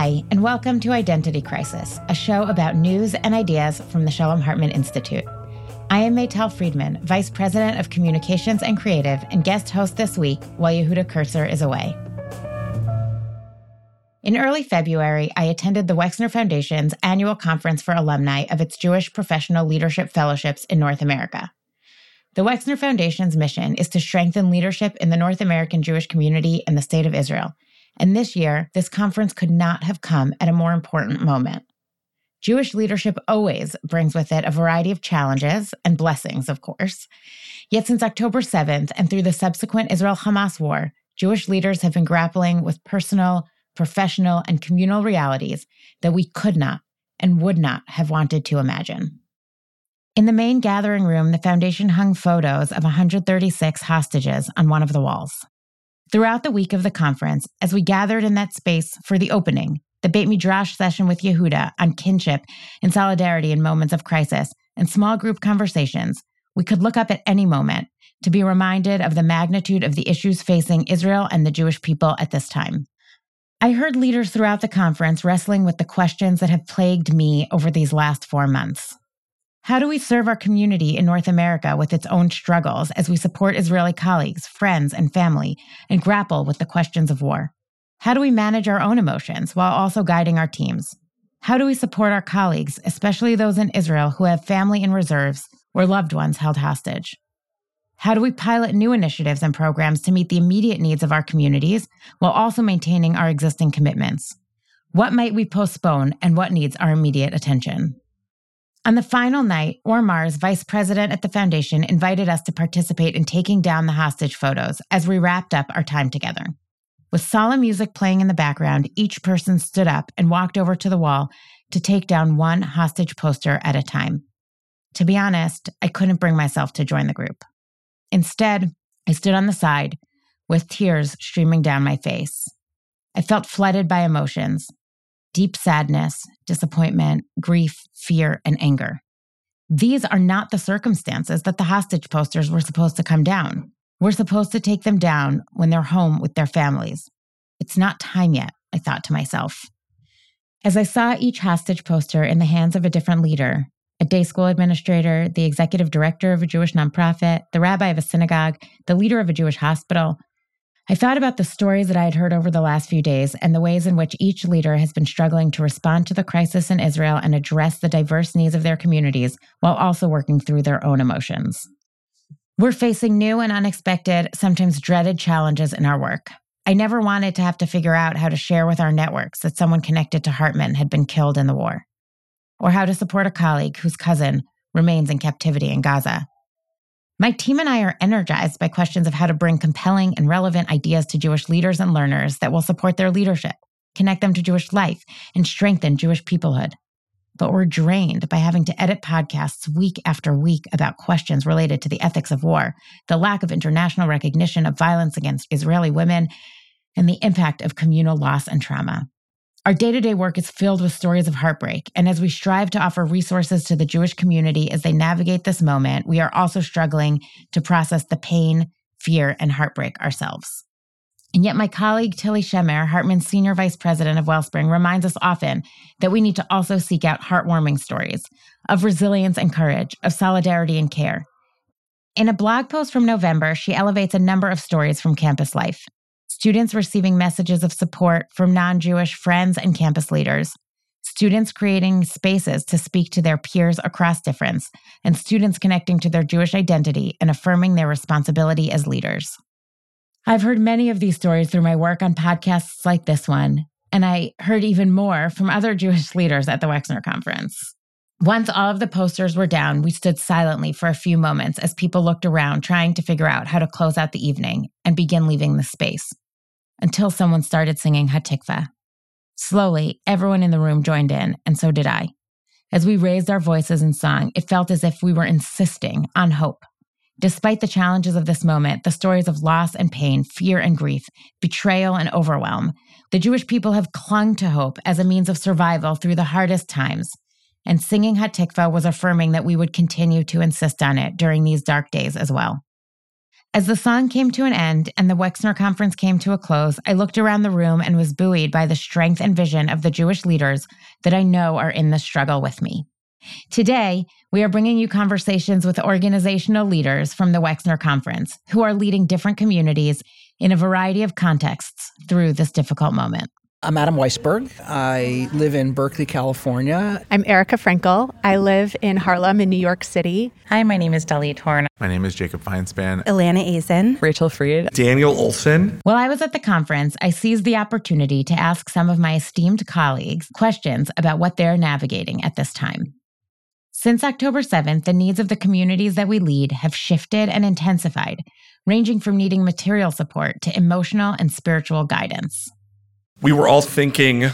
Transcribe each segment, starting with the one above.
Hi, and welcome to Identity Crisis, a show about news and ideas from the Shalom Hartman Institute. I am Maital Friedman, Vice President of Communications and Creative, and guest host this week while Yehuda Kurtzer is away. In early February, I attended the Wexner Foundation's annual conference for alumni of its Jewish Professional Leadership Fellowships in North America. The Wexner Foundation's mission is to strengthen leadership in the North American Jewish community and the State of Israel and this year, this conference could not have come at a more important moment. Jewish leadership always brings with it a variety of challenges and blessings, of course. Yet since October 7th and through the subsequent Israel Hamas war, Jewish leaders have been grappling with personal, professional, and communal realities that we could not and would not have wanted to imagine. In the main gathering room, the foundation hung photos of 136 hostages on one of the walls. Throughout the week of the conference, as we gathered in that space for the opening, the Beit Midrash session with Yehuda on kinship and solidarity in moments of crisis, and small group conversations, we could look up at any moment to be reminded of the magnitude of the issues facing Israel and the Jewish people at this time. I heard leaders throughout the conference wrestling with the questions that have plagued me over these last four months. How do we serve our community in North America with its own struggles as we support Israeli colleagues, friends, and family and grapple with the questions of war? How do we manage our own emotions while also guiding our teams? How do we support our colleagues, especially those in Israel who have family in reserves or loved ones held hostage? How do we pilot new initiatives and programs to meet the immediate needs of our communities while also maintaining our existing commitments? What might we postpone and what needs our immediate attention? On the final night, Or Mars vice president at the foundation, invited us to participate in taking down the hostage photos as we wrapped up our time together. With solemn music playing in the background, each person stood up and walked over to the wall to take down one hostage poster at a time. To be honest, I couldn't bring myself to join the group. Instead, I stood on the side with tears streaming down my face. I felt flooded by emotions, deep sadness, disappointment, grief, fear, and anger. These are not the circumstances that the hostage posters were supposed to come down. We're supposed to take them down when they're home with their families. It's not time yet, I thought to myself. As I saw each hostage poster in the hands of a different leader a day school administrator, the executive director of a Jewish nonprofit, the rabbi of a synagogue, the leader of a Jewish hospital I thought about the stories that I had heard over the last few days and the ways in which each leader has been struggling to respond to the crisis in Israel and address the diverse needs of their communities while also working through their own emotions. We're facing new and unexpected, sometimes dreaded challenges in our work. I never wanted to have to figure out how to share with our networks that someone connected to Hartman had been killed in the war, or how to support a colleague whose cousin remains in captivity in Gaza. My team and I are energized by questions of how to bring compelling and relevant ideas to Jewish leaders and learners that will support their leadership, connect them to Jewish life, and strengthen Jewish peoplehood. But we're drained by having to edit podcasts week after week about questions related to the ethics of war, the lack of international recognition of violence against Israeli women, and the impact of communal loss and trauma. Our day to day work is filled with stories of heartbreak. And as we strive to offer resources to the Jewish community as they navigate this moment, we are also struggling to process the pain, fear, and heartbreak ourselves. And yet, my colleague Tilly Shemer, Hartman's senior vice president of Wellspring, reminds us often that we need to also seek out heartwarming stories of resilience and courage, of solidarity and care. In a blog post from November, she elevates a number of stories from campus life students receiving messages of support from non Jewish friends and campus leaders, students creating spaces to speak to their peers across difference, and students connecting to their Jewish identity and affirming their responsibility as leaders. I've heard many of these stories through my work on podcasts like this one, and I heard even more from other Jewish leaders at the Wexner conference. Once all of the posters were down, we stood silently for a few moments as people looked around, trying to figure out how to close out the evening and begin leaving the space until someone started singing Hatikva. Slowly, everyone in the room joined in, and so did I. As we raised our voices in song, it felt as if we were insisting on hope. Despite the challenges of this moment, the stories of loss and pain, fear and grief, betrayal and overwhelm, the Jewish people have clung to hope as a means of survival through the hardest times. And singing Hatikva was affirming that we would continue to insist on it during these dark days as well. As the song came to an end and the Wexner conference came to a close, I looked around the room and was buoyed by the strength and vision of the Jewish leaders that I know are in the struggle with me. Today, we are bringing you conversations with organizational leaders from the Wexner Conference who are leading different communities in a variety of contexts through this difficult moment. I'm Adam Weisberg. I live in Berkeley, California. I'm Erica Frankel. I live in Harlem in New York City. Hi, my name is Dalit Horn. My name is Jacob Feinspan. Ilana Aisen. Rachael Fried. Daniel Olson. While I was at the conference, I seized the opportunity to ask some of my esteemed colleagues questions about what they're navigating at this time. Since October 7th, the needs of the communities that we lead have shifted and intensified, ranging from needing material support to emotional and spiritual guidance we were all thinking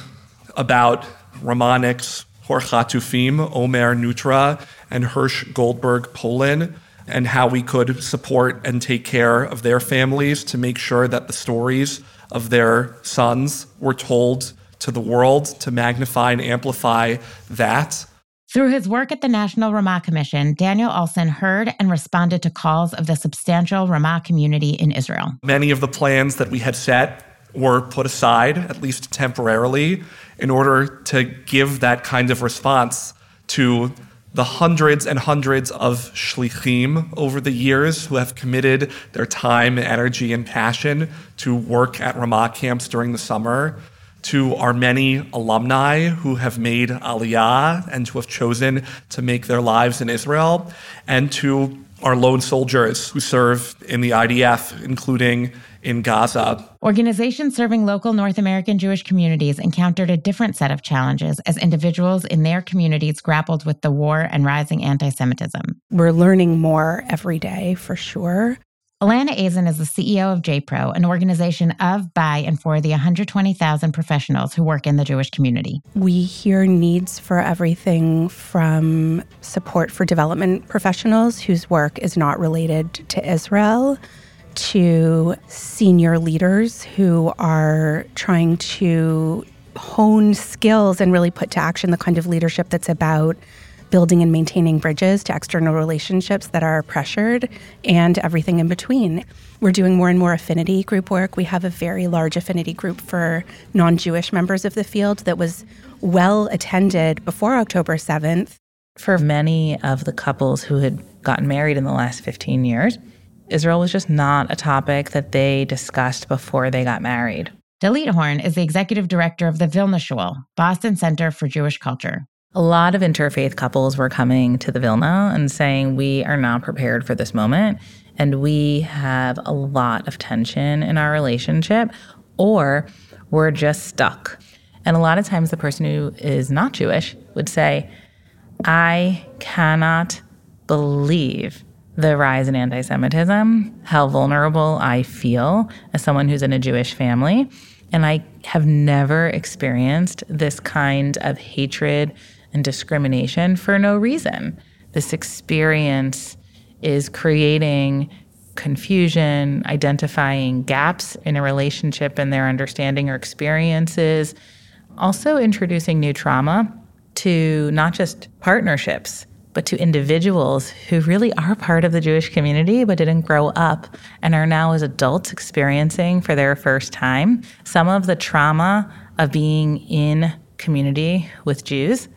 about Ramahniks, Horchatufim, Omer Neutra, and Hersh Goldberg-Polin, and how we could support and take care of their families to make sure that the stories of their sons were told to the world to magnify and amplify that. Through his work at the National Ramah Commission, Daniel Olson heard and responded to calls of the substantial Ramah community in Israel. Many of the plans that we had set were put aside, at least temporarily, in order to give that kind of response to the hundreds and hundreds of shlichim over the years who have committed their time, energy, and passion to work at Ramah camps during the summer, to our many alumni who have made aliyah and who have chosen to make their lives in Israel, and to our lone soldiers who serve in the IDF, including in Gaza. Organizations serving local North American Jewish communities encountered a different set of challenges as individuals in their communities grappled with the war and rising anti Semitism. We're learning more every day for sure. Ilana Aisen is the CEO of JPRO, an organization of, by, and for the 120,000 professionals who work in the Jewish community. We hear needs for everything from support for development professionals whose work is not related to Israel to senior leaders who are trying to hone skills and really put to action the kind of leadership that's about building and maintaining bridges to external relationships that are pressured and everything in between. We're doing more and more affinity group work. We have a very large affinity group for non Jewish members of the field that was well attended before October 7th. For many of the couples who had gotten married in the last 15 years, Israel was just not a topic that they discussed before they got married. Dalit Horn is the executive director of the Vilna Shul, Boston Center for Jewish Culture. A lot of interfaith couples were coming to the Vilna and saying, We are not prepared for this moment. And we have a lot of tension in our relationship, or we're just stuck. And a lot of times, the person who is not Jewish would say, I cannot believe the rise in anti Semitism, how vulnerable I feel as someone who's in a Jewish family. And I have never experienced this kind of hatred and discrimination for no reason. This experience is creating confusion, identifying gaps in a relationship and their understanding or experiences, also introducing new trauma to not just partnerships but to individuals who really are part of the Jewish community but didn't grow up and are now as adults experiencing for their first time some of the trauma of being in community with Jews.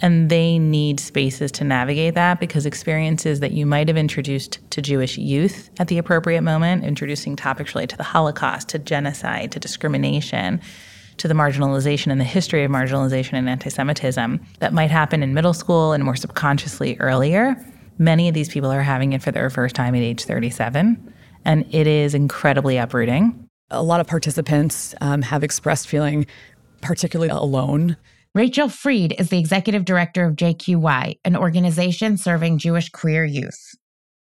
And they need spaces to navigate that because experiences that you might have introduced to Jewish youth at the appropriate moment, introducing topics related to the Holocaust, to genocide, to discrimination, to the marginalization and the history of marginalization and anti Semitism that might happen in middle school and more subconsciously earlier. Many of these people are having it for their first time at age 37, and it is incredibly uprooting. A lot of participants um, have expressed feeling particularly alone. Rachael Fried is the executive director of JQY, an organization serving Jewish queer youth.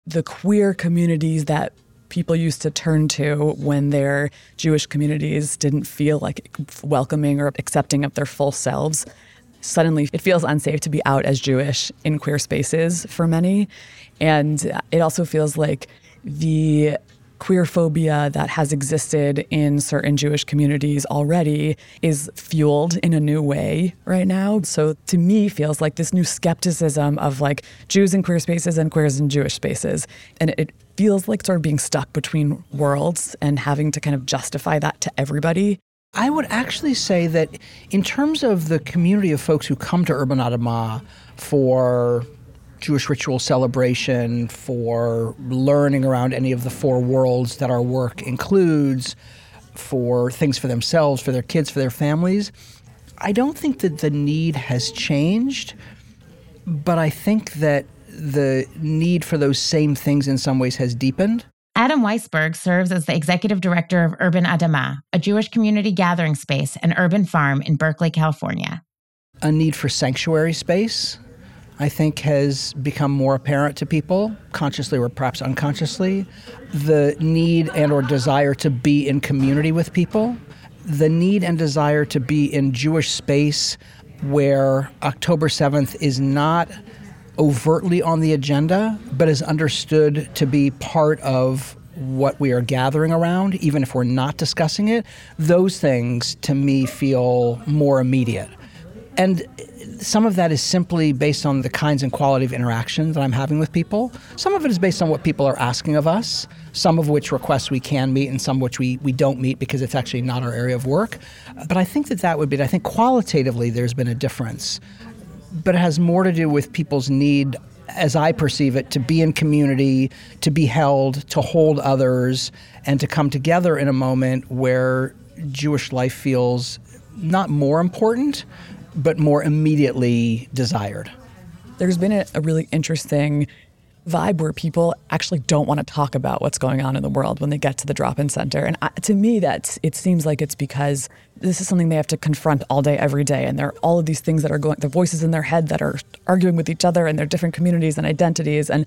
The queer communities that people used to turn to when their Jewish communities didn't feel like welcoming or accepting of their full selves. Suddenly, it feels unsafe to be out as Jewish in queer spaces for many. And it also feels like the queer phobia that has existed in certain Jewish communities already is fueled in a new way right now. So to me feels like this new skepticism of like Jews in queer spaces and queers in Jewish spaces. And it feels like sort of being stuck between worlds and having to kind of justify that to everybody. I would actually say that in terms of the community of folks who come to Urban Adamah for Jewish ritual celebration, for learning around any of the four worlds that our work includes, for things for themselves, for their kids, for their families, I don't think that the need has changed, but I think that the need for those same things in some ways has deepened. Adam Weisberg serves as the executive director of Urban Adamah, a Jewish community gathering space and urban farm in Berkeley, California. A need for sanctuary space, I think, has become more apparent to people, consciously or perhaps unconsciously. The need and or desire to be in community with people, the need and desire to be in Jewish space where October 7th is not overtly on the agenda, but is understood to be part of what we are gathering around, even if we're not discussing it, those things to me feel more immediate. And some of that is simply based on the kinds and quality of interaction that I'm having with people. Some of it is based on what people are asking of us, some of which requests we can meet and some which we, we don't meet because it's actually not our area of work. But I think that that would be, I think qualitatively there's been a difference but it has more to do with people's need as I perceive it, to be in community, to be held, to hold others, and to come together in a moment where Jewish life feels not more important, but more immediately desired. There's been a, really interesting vibe where people actually don't want to talk about what's going on in the world when they get to the drop-in center. And I, to me that's it seems like it's because this is something they have to confront all day every day. And there are all of these things that are going the voices in their head that are arguing with each other and their different communities and identities. And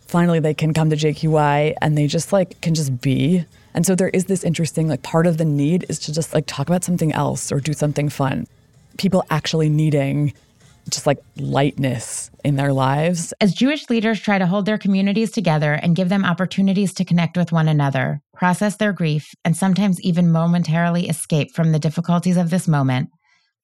finally they can come to JQY and they just like can just be. And so there is this interesting like part of the need is to just like talk about something else or do something fun people actually needing just like lightness in their lives. As Jewish leaders try to hold their communities together and give them opportunities to connect with one another, process their grief, and sometimes even momentarily escape from the difficulties of this moment,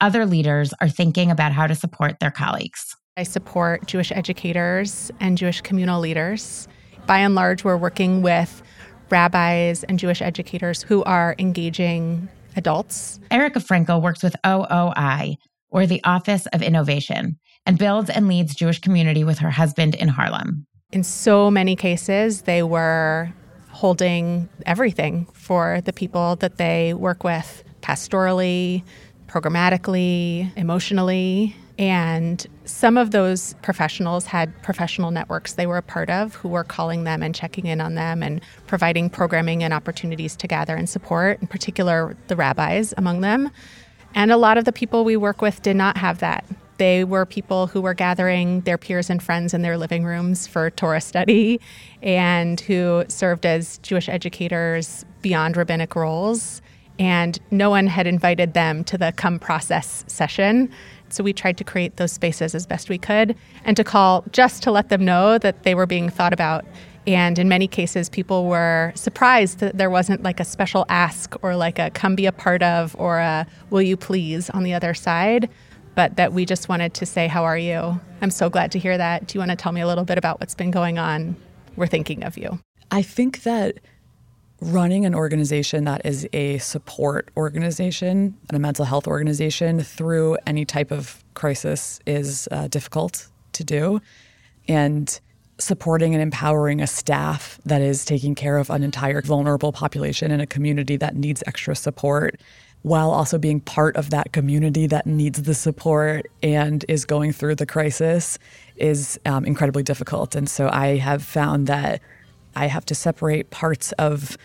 other leaders are thinking about how to support their colleagues. I support Jewish educators and Jewish communal leaders. By and large, we're working with rabbis and Jewish educators who are engaging adults. Erica Frankel works with OOI, or the Office of Innovation, and builds and leads Jewish community with her husband in Harlem. In so many cases, they were holding everything for the people that they work with pastorally, programmatically, emotionally. And some of those professionals had professional networks they were a part of who were calling them and checking in on them and providing programming and opportunities to gather and support, in particular, the rabbis among them. And a lot of the people we work with did not have that. They were people who were gathering their peers and friends in their living rooms for Torah study and who served as Jewish educators beyond rabbinic roles. And no one had invited them to the come process session. So we tried to create those spaces as best we could and to call just to let them know that they were being thought about and in many cases, people were surprised that there wasn't like a special ask or like a come be a part of or a will you please on the other side, but that we just wanted to say, How are you? I'm so glad to hear that. Do you want to tell me a little bit about what's been going on? We're thinking of you. I think that running an organization that is a support organization and a mental health organization through any type of crisis is uh, difficult to do. And supporting and empowering a staff that is taking care of an entire vulnerable population in a community that needs extra support while also being part of that community that needs the support and is going through the crisis is um, incredibly difficult. And so I have found that I have to separate parts of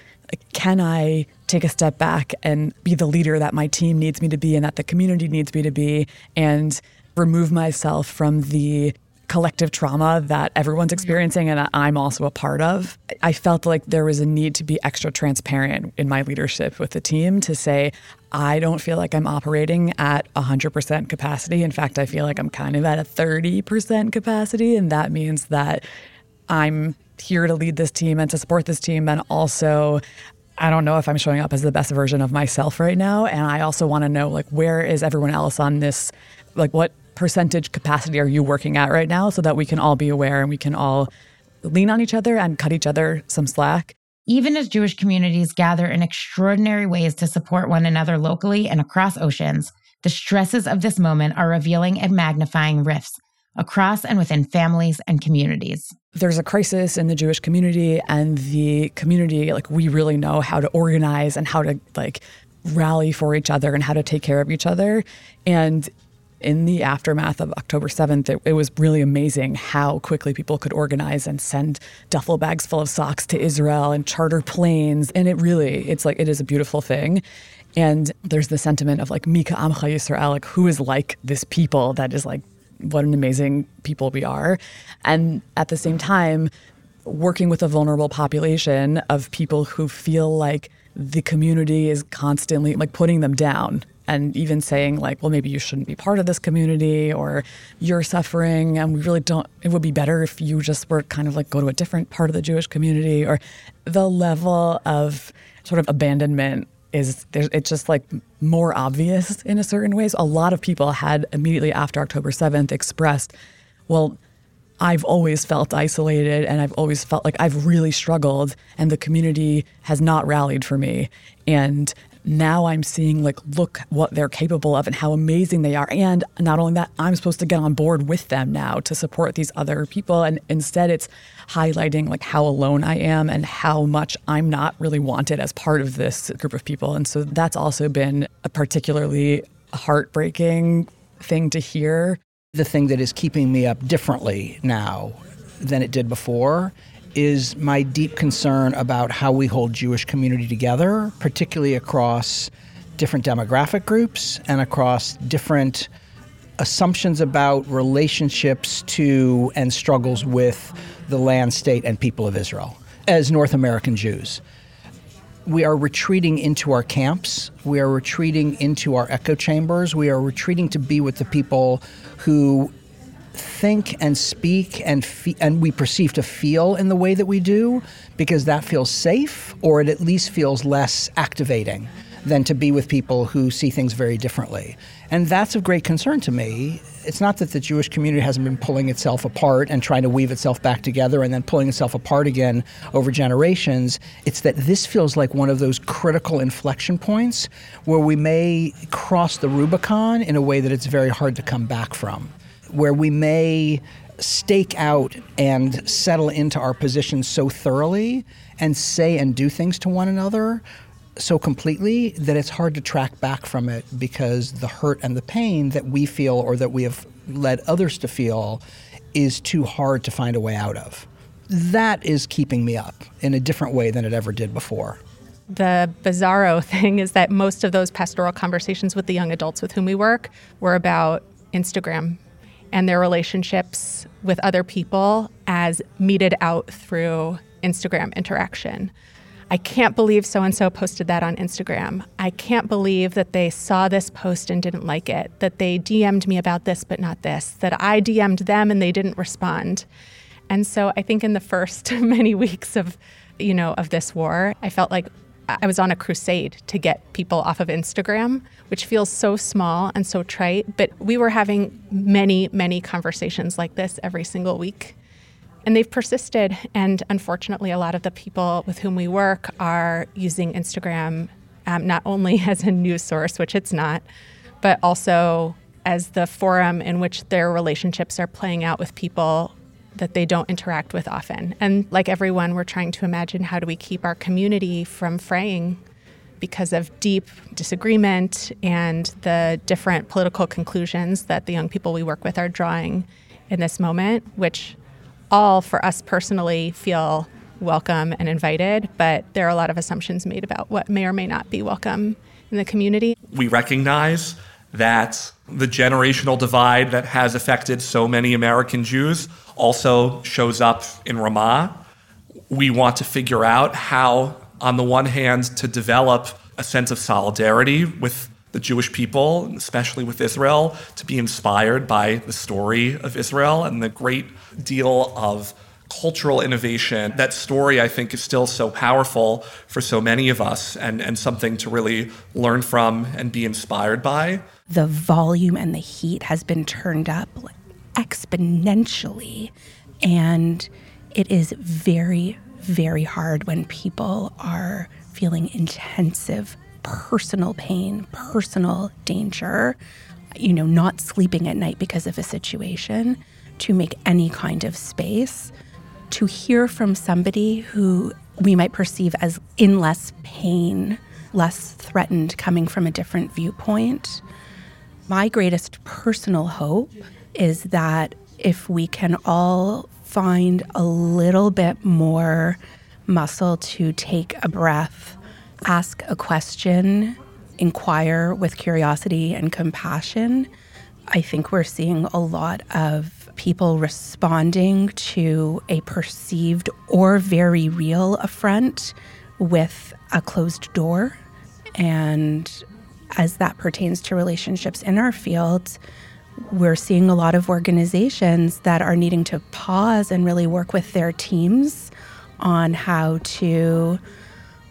can I take a step back and be the leader that my team needs me to be and that the community needs me to be and remove myself from the collective trauma that everyone's mm-hmm. experiencing and that I'm also a part of. I felt like there was a need to be extra transparent in my leadership with the team to say, I don't feel like I'm operating at 100% capacity. In fact, I feel like I'm kind of at a 30% capacity. And that means that I'm here to lead this team and to support this team. And also, I don't know if I'm showing up as the best version of myself right now. And I also want to know, like, where is everyone else on this? Like, what percentage capacity are you working at right now so that we can all be aware and we can all lean on each other and cut each other some slack. Even as Jewish communities gather in extraordinary ways to support one another locally and across oceans, the stresses of this moment are revealing and magnifying rifts across and within families and communities. There's a crisis in the Jewish community and the community like we really know how to organize and how to like rally for each other and how to take care of each other and in the aftermath of October 7th, it, it, was really amazing how quickly people could organize and send duffel bags full of socks to Israel and charter planes. And it really, it's like, it is a beautiful thing. And there's the sentiment of like, Mi k'amcha Yisrael, like, who is like this people that is like, what an amazing people we are. And at the same time, working with a vulnerable population of people who feel like the community is constantly like putting them down and even saying like well maybe you shouldn't be part of this community or you're suffering and we really don't it would be better if you just were kind of like go to a different part of the jewish community or the level of sort of abandonment is it's just like more obvious in a certain ways a lot of people had immediately after october 7th expressed well I've always felt isolated and I've always felt like I've really struggled and the community has not rallied for me. And now I'm seeing like look what they're capable of and how amazing they are. And not only that, I'm supposed to get on board with them now to support these other people. And instead it's highlighting like how alone I am and how much I'm not really wanted as part of this group of people. And so that's also been a particularly heartbreaking thing to hear. The thing that is keeping me up differently now than it did before is my deep concern about how we hold Jewish community together, particularly across different demographic groups and across different assumptions about relationships to and struggles with the land, state, and people of Israel as North American Jews. We are retreating into our camps. We are retreating into our echo chambers. We are retreating to be with the people who think and speak and fe- and we perceive to feel in the way that we do because that feels safe or it at least feels less activating than to be with people who see things very differently. And that's of great concern to me. It's not that the Jewish community hasn't been pulling itself apart and trying to weave itself back together and then pulling itself apart again over generations. It's that this feels like one of those critical inflection points where we may cross the Rubicon in a way that it's very hard to come back from where we may stake out and settle into our positions so thoroughly and say and do things to one another so completely that it's hard to track back from it because the hurt and the pain that we feel or that we have led others to feel is too hard to find a way out of. That is keeping me up in a different way than it ever did before. The bizarro thing is that most of those pastoral conversations with the young adults with whom we work were about Instagram and their relationships with other people as meted out through Instagram interaction. I can't believe so and so posted that on Instagram. I can't believe that they saw this post and didn't like it, that they DM'd me about this but not this, that I DM'd them and they didn't respond. And so I think in the first many weeks of you know of this war, I felt like I was on a crusade to get people off of Instagram, which feels so small and so trite. But we were having many, many conversations like this every single week. And they've persisted. And unfortunately, a lot of the people with whom we work are using Instagram um, not only as a news source, which it's not, but also as the forum in which their relationships are playing out with people that they don't interact with often. And like everyone, we're trying to imagine how do we keep our community from fraying because of deep disagreement and the different political conclusions that the young people we work with are drawing in this moment, which all for us personally feel welcome and invited, but there are a lot of assumptions made about what may or may not be welcome in the community. We recognize that the generational divide that has affected so many American Jews also shows up in Ramah. We want to figure out how, on the one hand, to develop a sense of solidarity with the Jewish people, especially with Israel, to be inspired by the story of Israel and the great deal of cultural innovation. That story, I think, is still so powerful for so many of us and, and something to really learn from and be inspired by the volume and the heat has been turned up exponentially. And it is very, very hard when people are feeling intensive personal pain, personal danger, you know, not sleeping at night because of a situation, to make any kind of space. To hear from somebody who we might perceive as in less pain, less threatened, coming from a different viewpoint. My greatest personal hope is that if we can all find a little bit more muscle to take a breath, ask a question, inquire with curiosity and compassion, I think we're seeing a lot of people responding to a perceived or very real affront with a closed door. And as that pertains to relationships in our field, we're seeing a lot of organizations that are needing to pause and really work with their teams on how to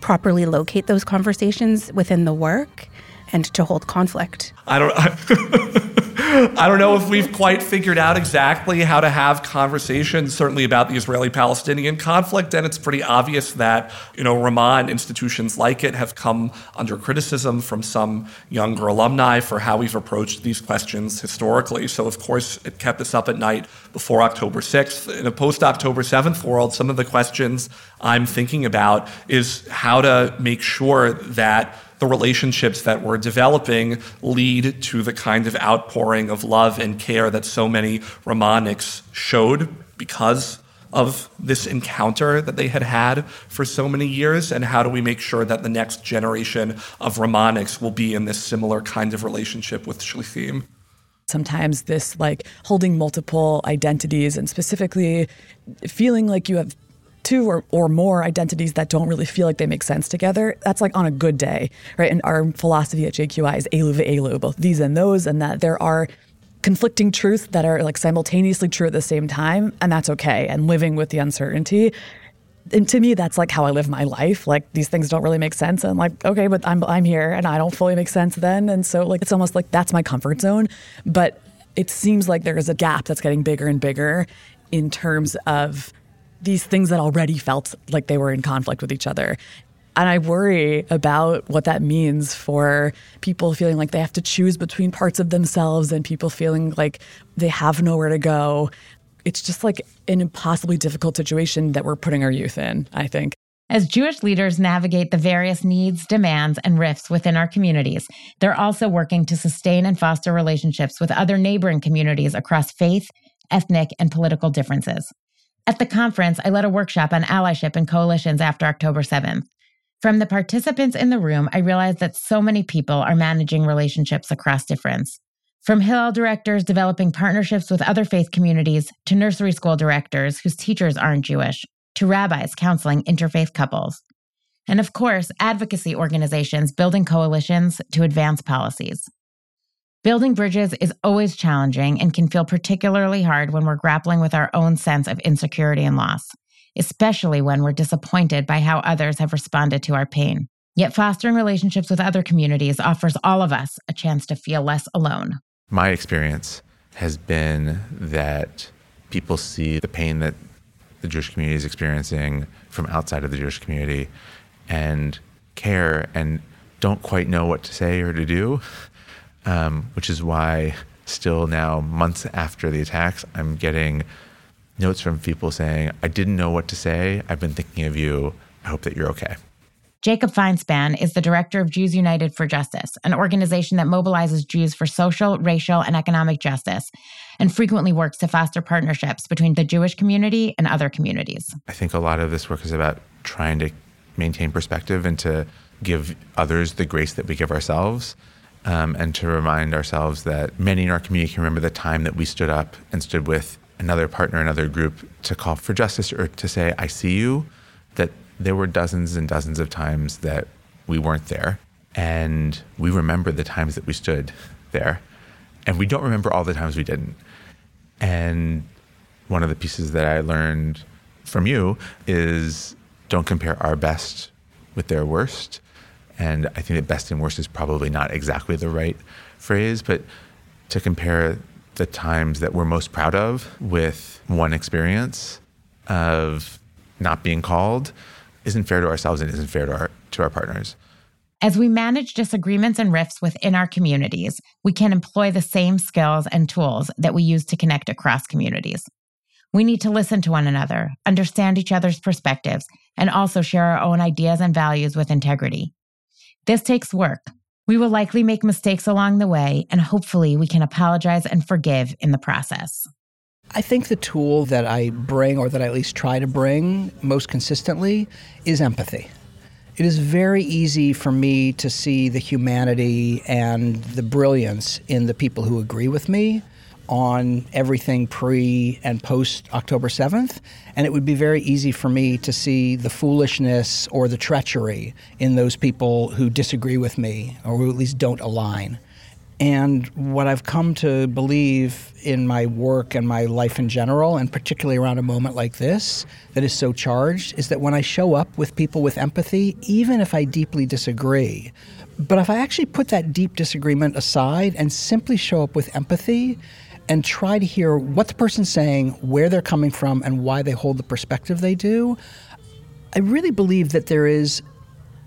properly locate those conversations within the work and to hold conflict. I don't I don't know if we've quite figured out exactly how to have conversations certainly about the Israeli-Palestinian conflict and it's pretty obvious that, you know, Ramah and institutions like it have come under criticism from some younger alumni for how we've approached these questions historically. So of course, it kept us up at night before October 6th. In a post-October 7th world, some of the questions I'm thinking about is how to make sure that the relationships that we're developing lead to the kind of outpouring of love and care that so many Ramahniks showed because of this encounter that they had had for so many years? And how do we make sure that the next generation of Ramahniks will be in this similar kind of relationship with Shlichim? Sometimes this like holding multiple identities and specifically feeling like you have two or, or more identities that don't really feel like they make sense together, that's like on a good day, right? And our philosophy at JQY is elu elu, both these and those, and that there are conflicting truths that are like simultaneously true at the same time, and that's okay. And living with the uncertainty. And to me, that's like how I live my life. Like these things don't really make sense. And I'm like, okay, but I'm I'm here and I don't fully make sense then. And so like it's almost like that's my comfort zone. But it seems like there is a gap that's getting bigger and bigger in terms of these things that already felt like they were in conflict with each other. And I worry about what that means for people feeling like they have to choose between parts of themselves and people feeling like they have nowhere to go. It's just like an impossibly difficult situation that we're putting our youth in, I think. As Jewish leaders navigate the various needs, demands, and rifts within our communities, they're also working to sustain and foster relationships with other neighboring communities across faith, ethnic, and political differences. At the conference, I led a workshop on allyship and coalitions after October 7th. From the participants in the room, I realized that so many people are managing relationships across difference. From Hillel directors developing partnerships with other faith communities to nursery school directors whose teachers aren't Jewish, to rabbis counseling interfaith couples. And of course, advocacy organizations building coalitions to advance policies. Building bridges is always challenging and can feel particularly hard when we're grappling with our own sense of insecurity and loss, especially when we're disappointed by how others have responded to our pain. Yet fostering relationships with other communities offers all of us a chance to feel less alone. My experience has been that people see the pain that the Jewish community is experiencing from outside of the Jewish community and care and don't quite know what to say or to do um, which is why still now, months after the attacks, I'm getting notes from people saying, I didn't know what to say. I've been thinking of you. I hope that you're okay. Jacob Feinspan is the director of Jews United for Justice, an organization that mobilizes Jews for social, racial, and economic justice, and frequently works to foster partnerships between the Jewish community and other communities. I think a lot of this work is about trying to maintain perspective and to give others the grace that we give ourselves um, and to remind ourselves that many in our community can remember the time that we stood up and stood with another partner, another group to call for justice or to say, I see you, that there were dozens and dozens of times that we weren't there. And we remember the times that we stood there. And we don't remember all the times we didn't. And one of the pieces that I learned from you is don't compare our best with their worst and I think that best and worst is probably not exactly the right phrase, but to compare the times that we're most proud of with one experience of not being called isn't fair to ourselves and isn't fair to our to our partners. As we manage disagreements and rifts within our communities, we can employ the same skills and tools that we use to connect across communities. We need to listen to one another, understand each other's perspectives, and also share our own ideas and values with integrity. This takes work. We will likely make mistakes along the way, and hopefully, we can apologize and forgive in the process. I think the tool that I bring, or that I at least try to bring most consistently, is empathy. It is very easy for me to see the humanity and the brilliance in the people who agree with me on everything pre and post October 7th. And it would be very easy for me to see the foolishness or the treachery in those people who disagree with me or who at least don't align. And what I've come to believe in my work and my life in general, and particularly around a moment like this that is so charged, is that when I show up with people with empathy, even if I deeply disagree, but if I actually put that deep disagreement aside and simply show up with empathy and try to hear what the person's saying, where they're coming from, and why they hold the perspective they do, I really believe that there is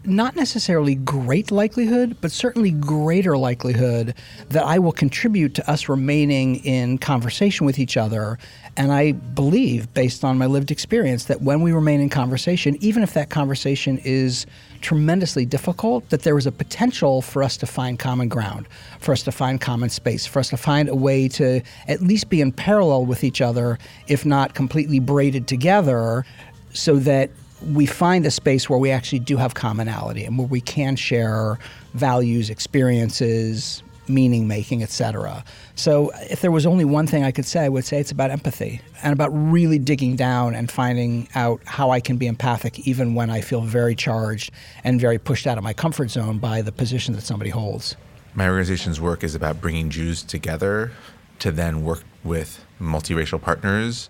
not necessarily great likelihood, but certainly greater likelihood that I will contribute to us remaining in conversation with each other. And I believe, based on my lived experience, that when we remain in conversation, even if that conversation is tremendously difficult, that there is a potential for us to find common ground, for us to find common space, for us to find a way to at least be in parallel with each other, if not completely braided together, so that we find a space where we actually do have commonality and where we can share values, experiences, meaning making, etc. So, if there was only one thing I could say, I would say it's about empathy and about really digging down and finding out how I can be empathic even when I feel very charged and very pushed out of my comfort zone by the position that somebody holds. My organization's work is about bringing Jews together to then work with multiracial partners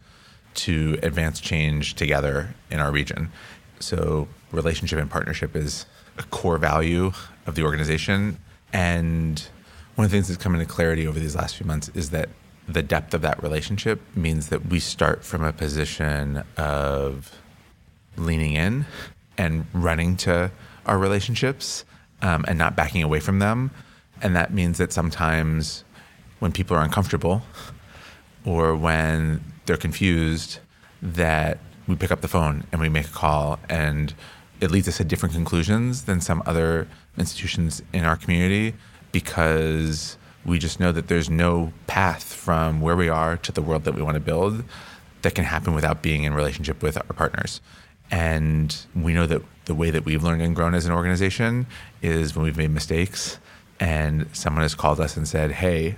to advance change together in our region. So, relationship and partnership is a core value of the organization. And one of the things that's come into clarity over these last few months is that the depth of that relationship means that we start from a position of leaning in and running to our relationships um, and not backing away from them. And that means that sometimes when people are uncomfortable or when they're confused that we pick up the phone and we make a call and it leads us to different conclusions than some other institutions in our community because we just know that there's no path from where we are to the world that we want to build that can happen without being in relationship with our partners. And we know that the way that we've learned and grown as an organization is when we've made mistakes and someone has called us and said, Hey,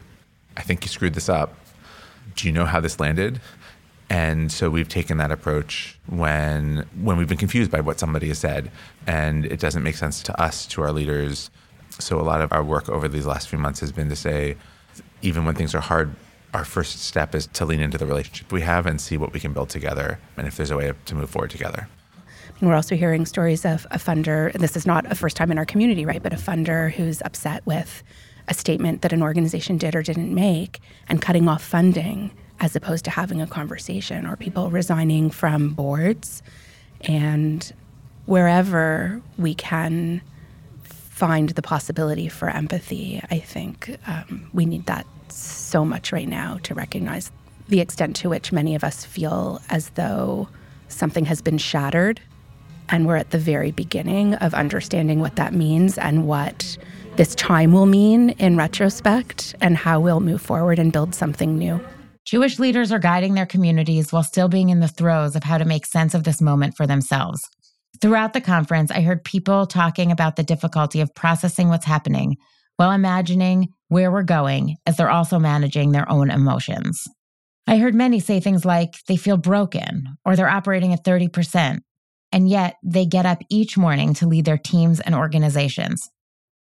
I think you screwed this up. Do you know how this landed? And so we've taken that approach when when we've been confused by what somebody has said and it doesn't make sense to us, to our leaders. So a lot of our work over these last few months has been to say, even when things are hard, our first step is to lean into the relationship we have and see what we can build together and if there's a way to move forward together. And we're also hearing stories of a funder, and this is not a first time in our community, right, but a funder who's upset with a statement that an organization did or didn't make and cutting off funding as opposed to having a conversation or people resigning from boards. And wherever we can find the possibility for empathy, I think um, we need that so much right now to recognize the extent to which many of us feel as though something has been shattered and we're at the very beginning of understanding what that means and what this time will mean in retrospect and how we'll move forward and build something new. Jewish leaders are guiding their communities while still being in the throes of how to make sense of this moment for themselves. Throughout the conference, I heard people talking about the difficulty of processing what's happening while imagining where we're going as they're also managing their own emotions. I heard many say things like they feel broken or they're operating at 30%, and yet they get up each morning to lead their teams and organizations.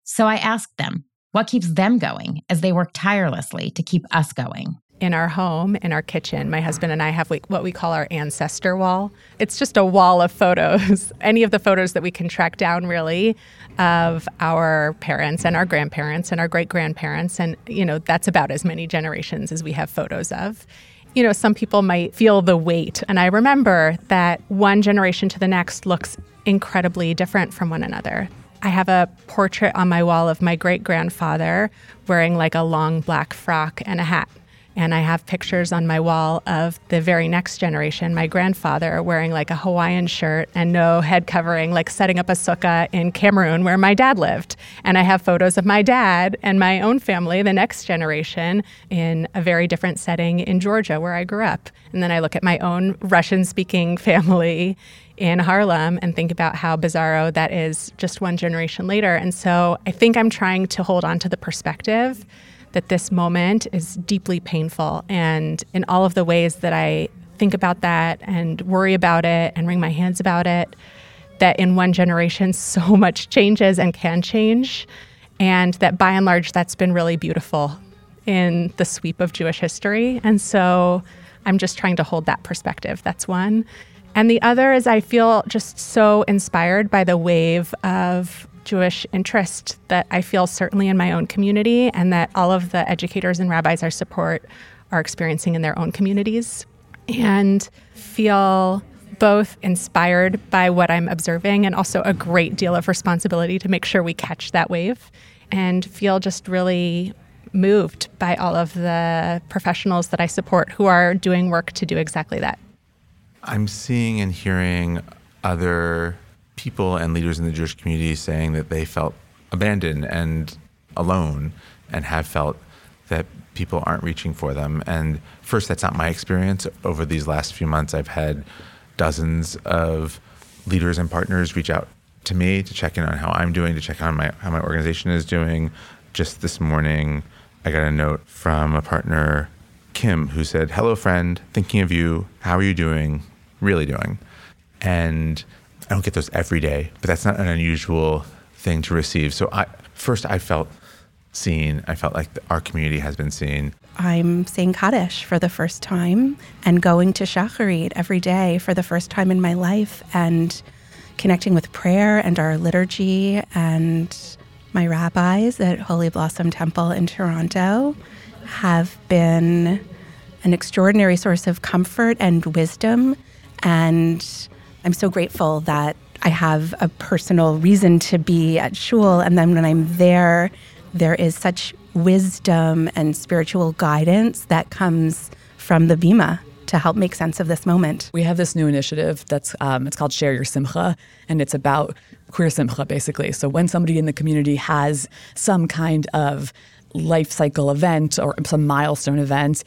So I asked them, what keeps them going as they work tirelessly to keep us going? In our home, in our kitchen, my husband and I have what we call our ancestor wall. It's just a wall of photos, any of the photos that we can track down, really, of our parents and our grandparents and our great grandparents. And, you know, that's about as many generations as we have photos of. you know, some people might feel the weight. And I remember that one generation to the next looks incredibly different from one another. I have a portrait on my wall of my great grandfather wearing like a long black frock and a hat. And I have pictures on my wall of the very next generation, my grandfather wearing like a Hawaiian shirt and no head covering, like setting up a sukkah in Cameroon where my dad lived. And I have photos of my dad and my own family, the next generation, in a very different setting in Georgia where I grew up. And then I look at my own Russian speaking family in Harlem and think about how bizarro that is just one generation later. And so I think I'm trying to hold on to the perspective that this moment is deeply painful. And in all of the ways that I think about that and worry about it and wring my hands about it, that in one generation, so much changes and can change. And that by and large, that's been really beautiful in the sweep of Jewish history. And so I'm just trying to hold that perspective. That's one. And the other is I feel just so inspired by the wave of Jewish interest that I feel certainly in my own community and that all of the educators and rabbis I support are experiencing in their own communities. And feel both inspired by what I'm observing and also a great deal of responsibility to make sure we catch that wave and feel just really moved by all of the professionals that I support who are doing work to do exactly that. I'm seeing and hearing other people and leaders in the Jewish community saying that they felt abandoned and alone and have felt that people aren't reaching for them. And first, that's not my experience. Over these last few months, I've had dozens of leaders and partners reach out to me to check in on how I'm doing, to check on my how my organization is doing. Just this morning, I got a note from a partner, Kim, who said, "Hello, friend. Thinking of you. How are you doing? Really doing?" And I don't get those every day, but that's not an unusual thing to receive. So I first I felt seen. I felt like our community has been seen. I'm saying Kaddish for the first time and going to Shacharit every day for the first time in my life and connecting with prayer and our liturgy and my rabbis at Holy Blossom Temple in Toronto have been an extraordinary source of comfort and wisdom and I'm so grateful that I have a personal reason to be at shul. And then when I'm there, there is such wisdom and spiritual guidance that comes from the Bima to help make sense of this moment. We have this new initiative that's um, it's called Share Your Simcha, and it's about queer simcha basically. So when somebody in the community has some kind of life cycle event or some milestone event,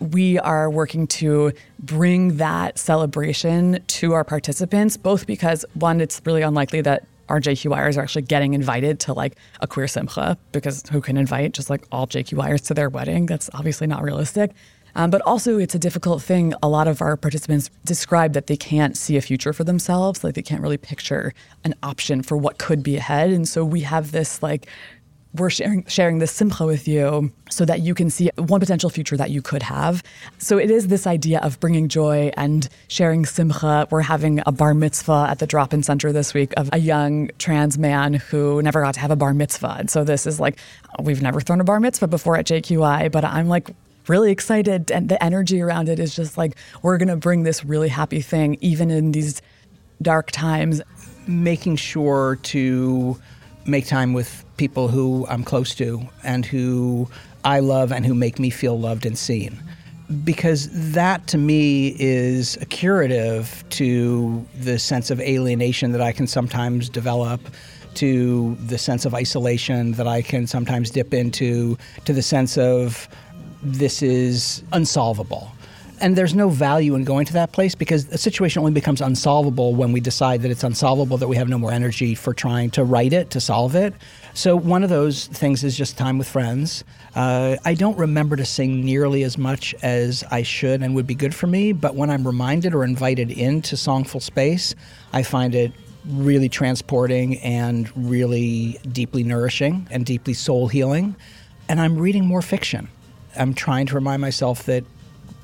we are working to bring that celebration to our participants, both because one, it's really unlikely that our JQYers are actually getting invited to like a queer simcha because who can invite just like all JQYers to their wedding? That's obviously not realistic. Um, but also, it's a difficult thing. A lot of our participants describe that they can't see a future for themselves, like they can't really picture an option for what could be ahead. And so we have this like we're sharing sharing this simcha with you so that you can see one potential future that you could have. So it is this idea of bringing joy and sharing simcha. We're having a bar mitzvah at the drop-in center this week of a young trans man who never got to have a bar mitzvah. And so this is like we've never thrown a bar mitzvah before at JQY, but I'm like really excited and the energy around it is just like we're going to bring this really happy thing even in these dark times making sure to make time with people who I'm close to and who I love and who make me feel loved and seen. Because that to me is a curative to the sense of alienation that I can sometimes develop, to the sense of isolation that I can sometimes dip into, to the sense of this is unsolvable and there's no value in going to that place because a situation only becomes unsolvable when we decide that it's unsolvable, that we have no more energy for trying to right it, to solve it. So, one of those things is just time with friends. Uh, I don't remember to sing nearly as much as I should and would be good for me, but when I'm reminded or invited into Songful Space, I find it really transporting and really deeply nourishing and deeply soul healing. And I'm reading more fiction. I'm trying to remind myself that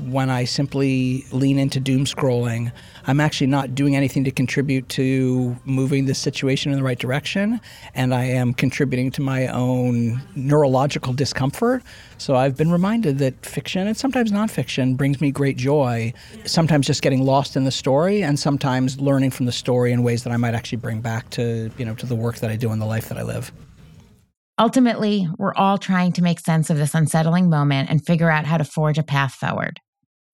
when I simply lean into doom scrolling, I'm actually not doing anything to contribute to moving the situation in the right direction, and I am contributing to my own neurological discomfort. So I've been reminded that fiction and sometimes nonfiction brings me great joy, sometimes just getting lost in the story, and sometimes learning from the story in ways that I might actually bring back to, you know, to the work that I do and the life that I live. Ultimately, we're all trying to make sense of this unsettling moment and figure out how to forge a path forward.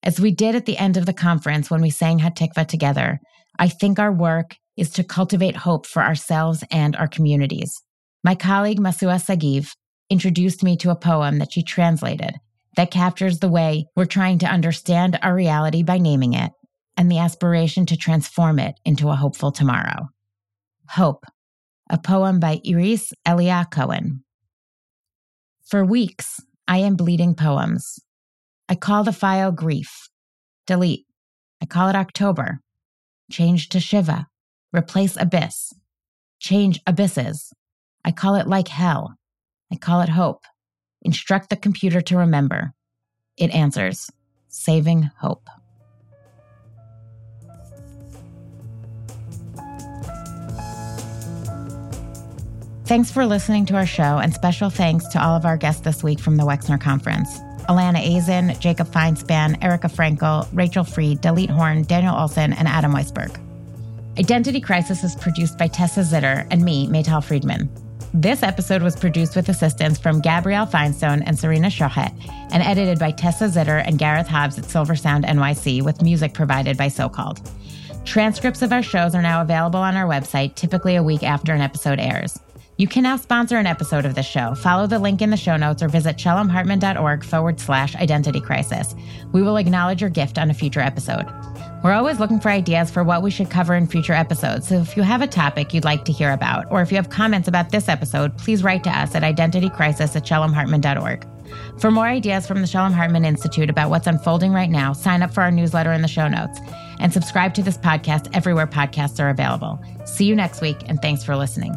As we did at the end of the conference when we sang Hatikva together, I think our work is to cultivate hope for ourselves and our communities. My colleague Masua Sagiv introduced me to a poem that she translated that captures the way we're trying to understand our reality by naming it and the aspiration to transform it into a hopeful tomorrow. Hope a poem by Iris Elia Cohen. For weeks, I am bleeding poems. I call the file grief. Delete. I call it October. Change to Shiva. Replace abyss. Change abysses. I call it like hell. I call it hope. Instruct the computer to remember. It answers, saving hope. Thanks for listening to our show, and special thanks to all of our guests this week from the Wexner Conference. Ilana Aisen, Jacob Feinspan, Erica Frankel, Rachael Fried, Dalit Horn, Daniel Olson, and Adam Weisberg. Identity Crisis is produced by Tessa Zitter and me, Maital Friedman. This episode was produced with assistance from Gabrielle Feinstone and Serena Shochet and edited by Tessa Zitter and Gareth Hobbs at Silver Sound NYC with music provided by SoCalled. Transcripts of our shows are now available on our website, typically a week after an episode airs. You can now sponsor an episode of the show. Follow the link in the show notes or visit shalomhartman.org forward slash identity crisis. We will acknowledge your gift on a future episode. We're always looking for ideas for what we should cover in future episodes. So if you have a topic you'd like to hear about, or if you have comments about this episode, please write to us at identitycrisis at shalomhartman.org. For more ideas from the Shalom Hartman Institute about what's unfolding right now, sign up for our newsletter in the show notes and subscribe to this podcast everywhere podcasts are available. See you next week, and thanks for listening.